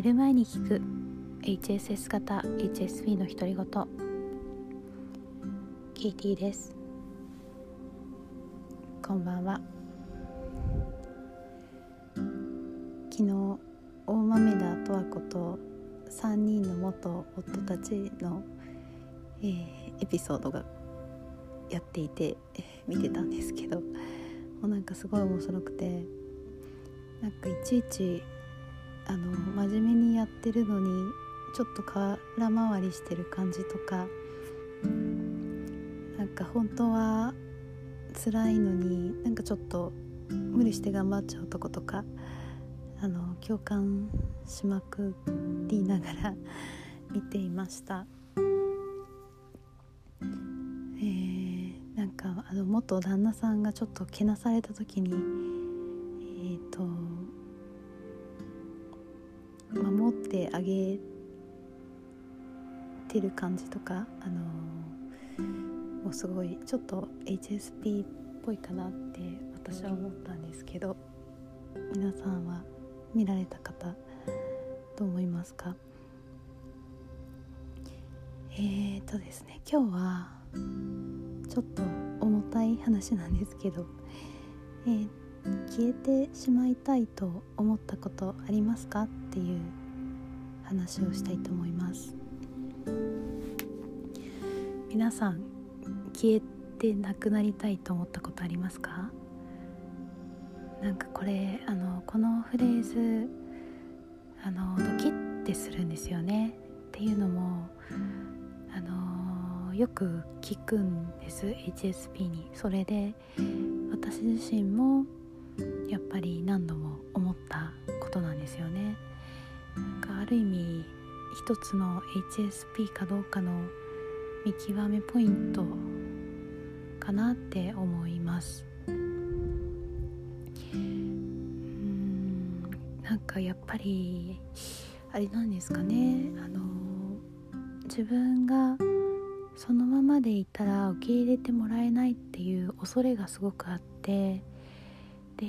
寝る前に聞く。HSS 型 HSP の独り言。ケイティです。こんばんは。昨日大豆田十和子と3人の元夫たちの、えー、エピソードがやっていて見てたんですけどもうなんかすごい面白くてなんかいちいちあの真面目にやってるのにちょっと空回りしてる感じとかなんか本当は辛いのになんかちょっと無理して頑張っちゃうとことかあの共感しまくりながら見ていました。えー、なんかあの元旦那さんがちょっとけなされた時にえっ、ー、とてあげてる感じとかあのもうすごいちょっと HSP っぽいかなって私は思ったんですけど皆さんは見られた方どう思いますか？えーとですね今日はちょっと重たい話なんですけど、えー、消えてしまいたいと思ったことありますか？っていう話をしたいと思います。皆さん消えてなくなりたいと思ったことありますか？なんかこれあのこのフレーズあのドキッてするんですよね。っていうのもあのよく聞くんです HSP に。それで私自身もやっぱり何度も思ったことなんですよね。かある意味一つの HSP かどうかの見極めポイントかなって思います。うんなんかやっぱりあれなんですかね。あの自分がそのままでいたら受け入れてもらえないっていう恐れがすごくあってで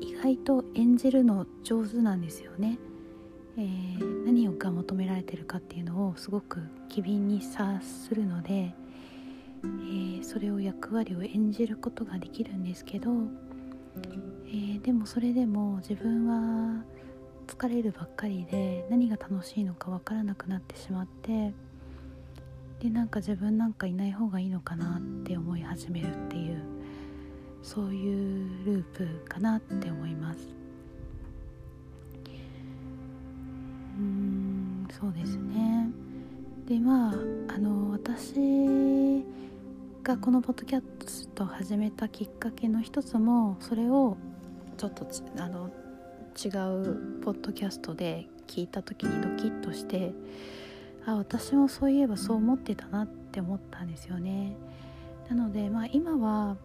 意外と演じるの上手なんですよね、えー、何が求められてるかっていうのをすごく機敏に察するので、えー、それを役割を演じることができるんですけど、えー、でもそれでも自分は疲れるばっかりで何が楽しいのか分からなくなってしまってでなんか自分なんかいない方がいいのかなって思い始めるっていうそういうループかなって思います。そうですね。でまああの私がこのポッドキャストを始めたきっかけの一つもそれをちょっとあの違うポッドキャストで聞いた時にドキッとしてあ私もそういえばそう思ってたなって思ったんですよね。なのでまあ今は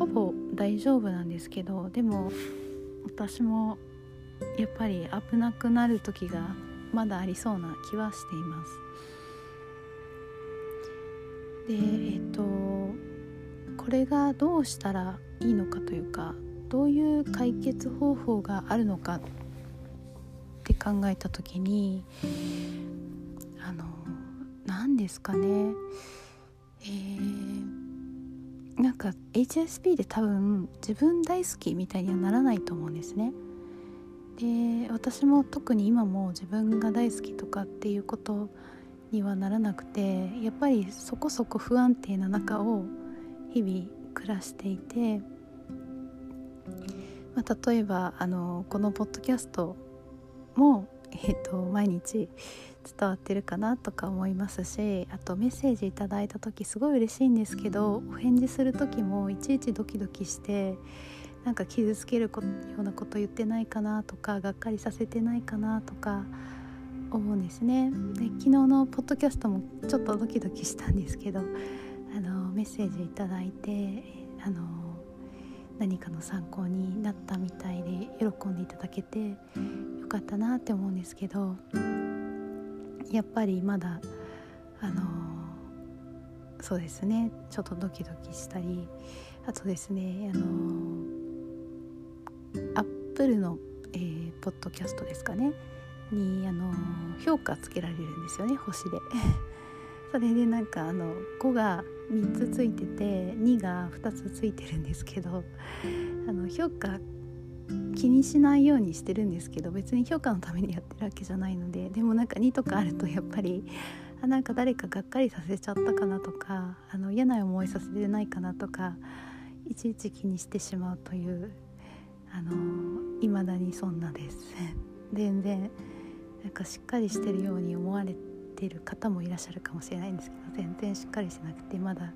ほぼ大丈夫なんですけどでも私もやっぱり危なくなる時がまだありそうな気はしています。でえっとこれがどうしたらいいのかというかどういう解決方法があるのかって考えた時にあの何ですかねえーなんか HSP で多分自分大好きみたいにはならないと思うんですね。で私も特に今も自分が大好きとかっていうことにはならなくてやっぱりそこそこ不安定な中を日々暮らしていて、まあ、例えばあのこのポッドキャストも、えーと毎日伝わってるかなとか思いますしあとメッセージいただいた時すごい嬉しいんですけどお返事する時もいちいちドキドキしてなんか傷つけるようなこと言ってないかなとかがっかりさせてないかなとか思うんですね。で昨日のポッドキャストもちょっとドキドキしたんですけどあのメッセージいただいてあの何かの参考になったみたいで喜んでいただけてよかったなって思うんですけどやっぱりまだあのそうですね。ちょっとドキドキしたりあとですねあのプルの、えー、ポッドキャストですかねにあの評価つけられるんですよね星で。それでなんかあの5が3つついてて2が2つついてるんですけどあの評価気にしないようにしてるんですけど別に評価のためにやってるわけじゃないのででもなんか2とかあるとやっぱりあなんか誰かがっかりさせちゃったかなとかあの嫌な思いさせてないかなとかいちいち気にしてしまうというあの未だにそんなです全然なんかしっかりしてるように思われてる方もいらっしゃるかもしれないんですけど全然しっかりしてなくてまだ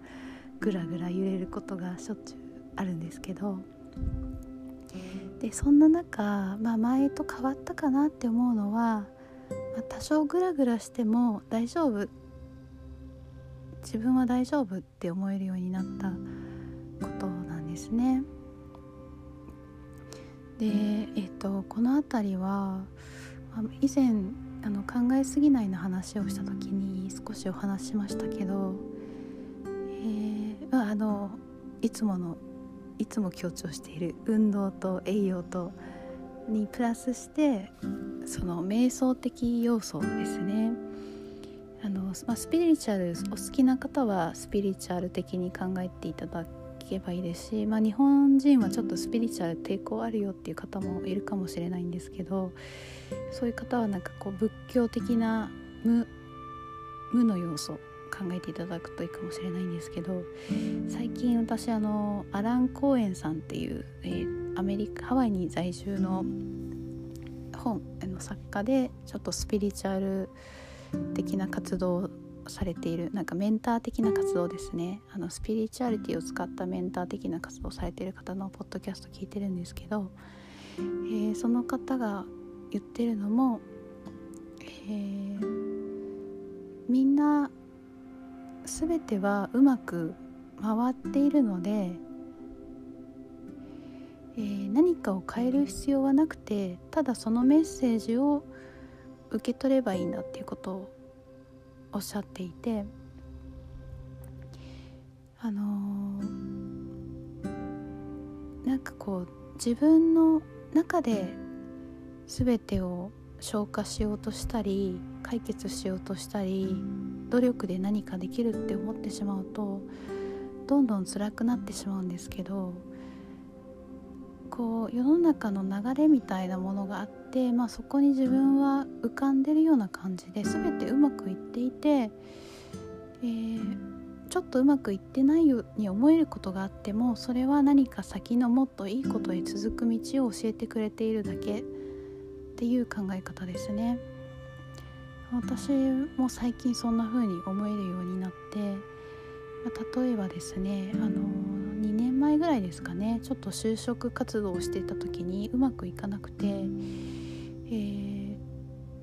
ぐらぐら揺れることがしょっちゅうあるんですけどでそんな中、まあ、前と変わったかなって思うのは、まあ、多少グラグラしても大丈夫自分は大丈夫って思えるようになったことなんですね。で、えーと、この辺りは以前あの考えすぎないの話をした時に少しお話しましたけど、えー、あのいつものいつも強調している運動と栄養とにプラスしてその瞑想的要素ですね。あの、まあ、スピリチュアルお好きな方はスピリチュアル的に考えていただけばいいですし、まあ、日本人はちょっとスピリチュアル抵抗あるよっていう方もいるかもしれないんですけどそういう方はなんかこう仏教的な無無の要素考えていただくといいかもしれないんですけど最近私あのアラン・コーエンさんっていう、えー、アメリカハワイに在住の本あの作家でちょっとスピリチュアル的な活動をされているなんかメンター的な活動ですね。あのスピリチュアリティを使ったメンター的な活動をされている方のポッドキャスト聞いてるんですけど、えー、その方が言ってるのも、えー、みんな全てはうまく回っているので、えー、何かを変える必要はなくてただそのメッセージを受け取ればいいんだっていうことをおっしゃっていてあのー、なんかこう自分の中で全てを消化しようとしたり解決しようとしたり努力で何かできるって思ってしまうとどんどん辛くなってしまうんですけどこう世の中の流れみたいなものがあって、まあ、そこに自分は浮かんでるような感じで全てうまくいっていて、えー、ちょっとうまくいってないように思えることがあってもそれは何か先のもっといいことへ続く道を教えてくれているだけっていう考え方ですね。私も最近そんな風に思えるようになって、まあ、例えばですねあの前ぐらいですかね。ちょっと就職活動をしていた時にうまくいかなくて、えー、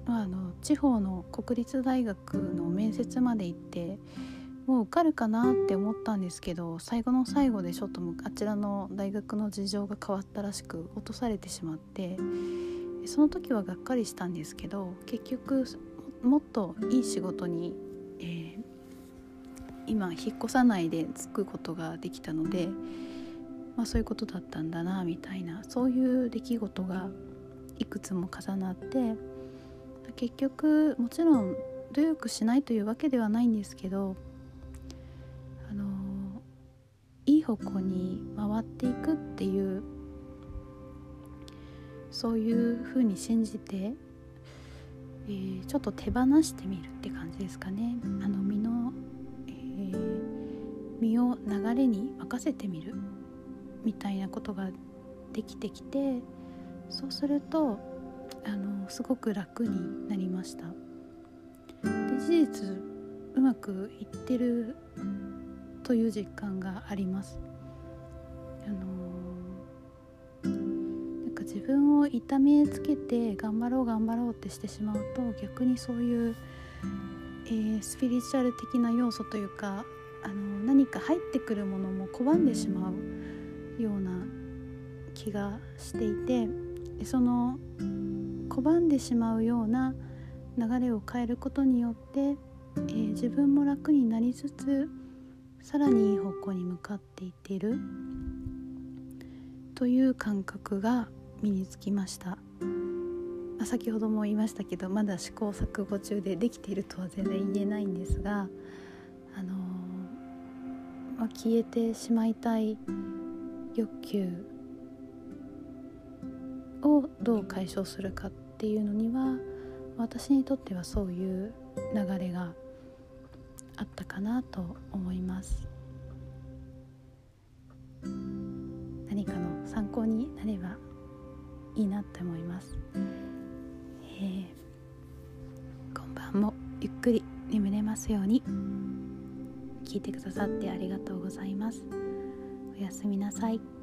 まあ、あの地方の国立大学の面接まで行ってもう受かるかなって思ったんですけど最後の最後でちょっとあちらの大学の事情が変わったらしく落とされてしまってその時はがっかりしたんですけど結局もっといい仕事に、えー、今引っ越さないでつくことができたので、まあ、そういうことだったんだなみたいなそういう出来事がいくつも重なって結局もちろん努力しないというわけではないんですけどあのいい方向に回っていくっていうそういうふうに信じて、えー、ちょっと手放してみるって感じですかね。あの身の、えー、身を流れに任せてみる。みたいなことができてきてそうするとあのすごく楽になりました。で事実うまくいってるという実感があります。あのなんか自分を痛めつけて頑張ろう頑張ろうってしてしまうと逆にそういう、えー、スピリチュアル的な要素というかあの何か入ってくるものも拒んでしまう。ような気がしていてその拒んでしまうような流れを変えることによって、えー、自分も楽になりつつさらにいい方向に向かっていっているという感覚が身につきました。まあ、先ほども言いましたけどまだ試行錯誤中でできているとは全然言えないんですが、あのまあ、消えてしまいたい欲求をどう解消するかっていうのには私にとってはそういう流れがあったかなと思います。何かの参考になればいいなって思います、えー、今晩もゆっくり眠れますように。聞いてくださってありがとうございます。おやすみなさい。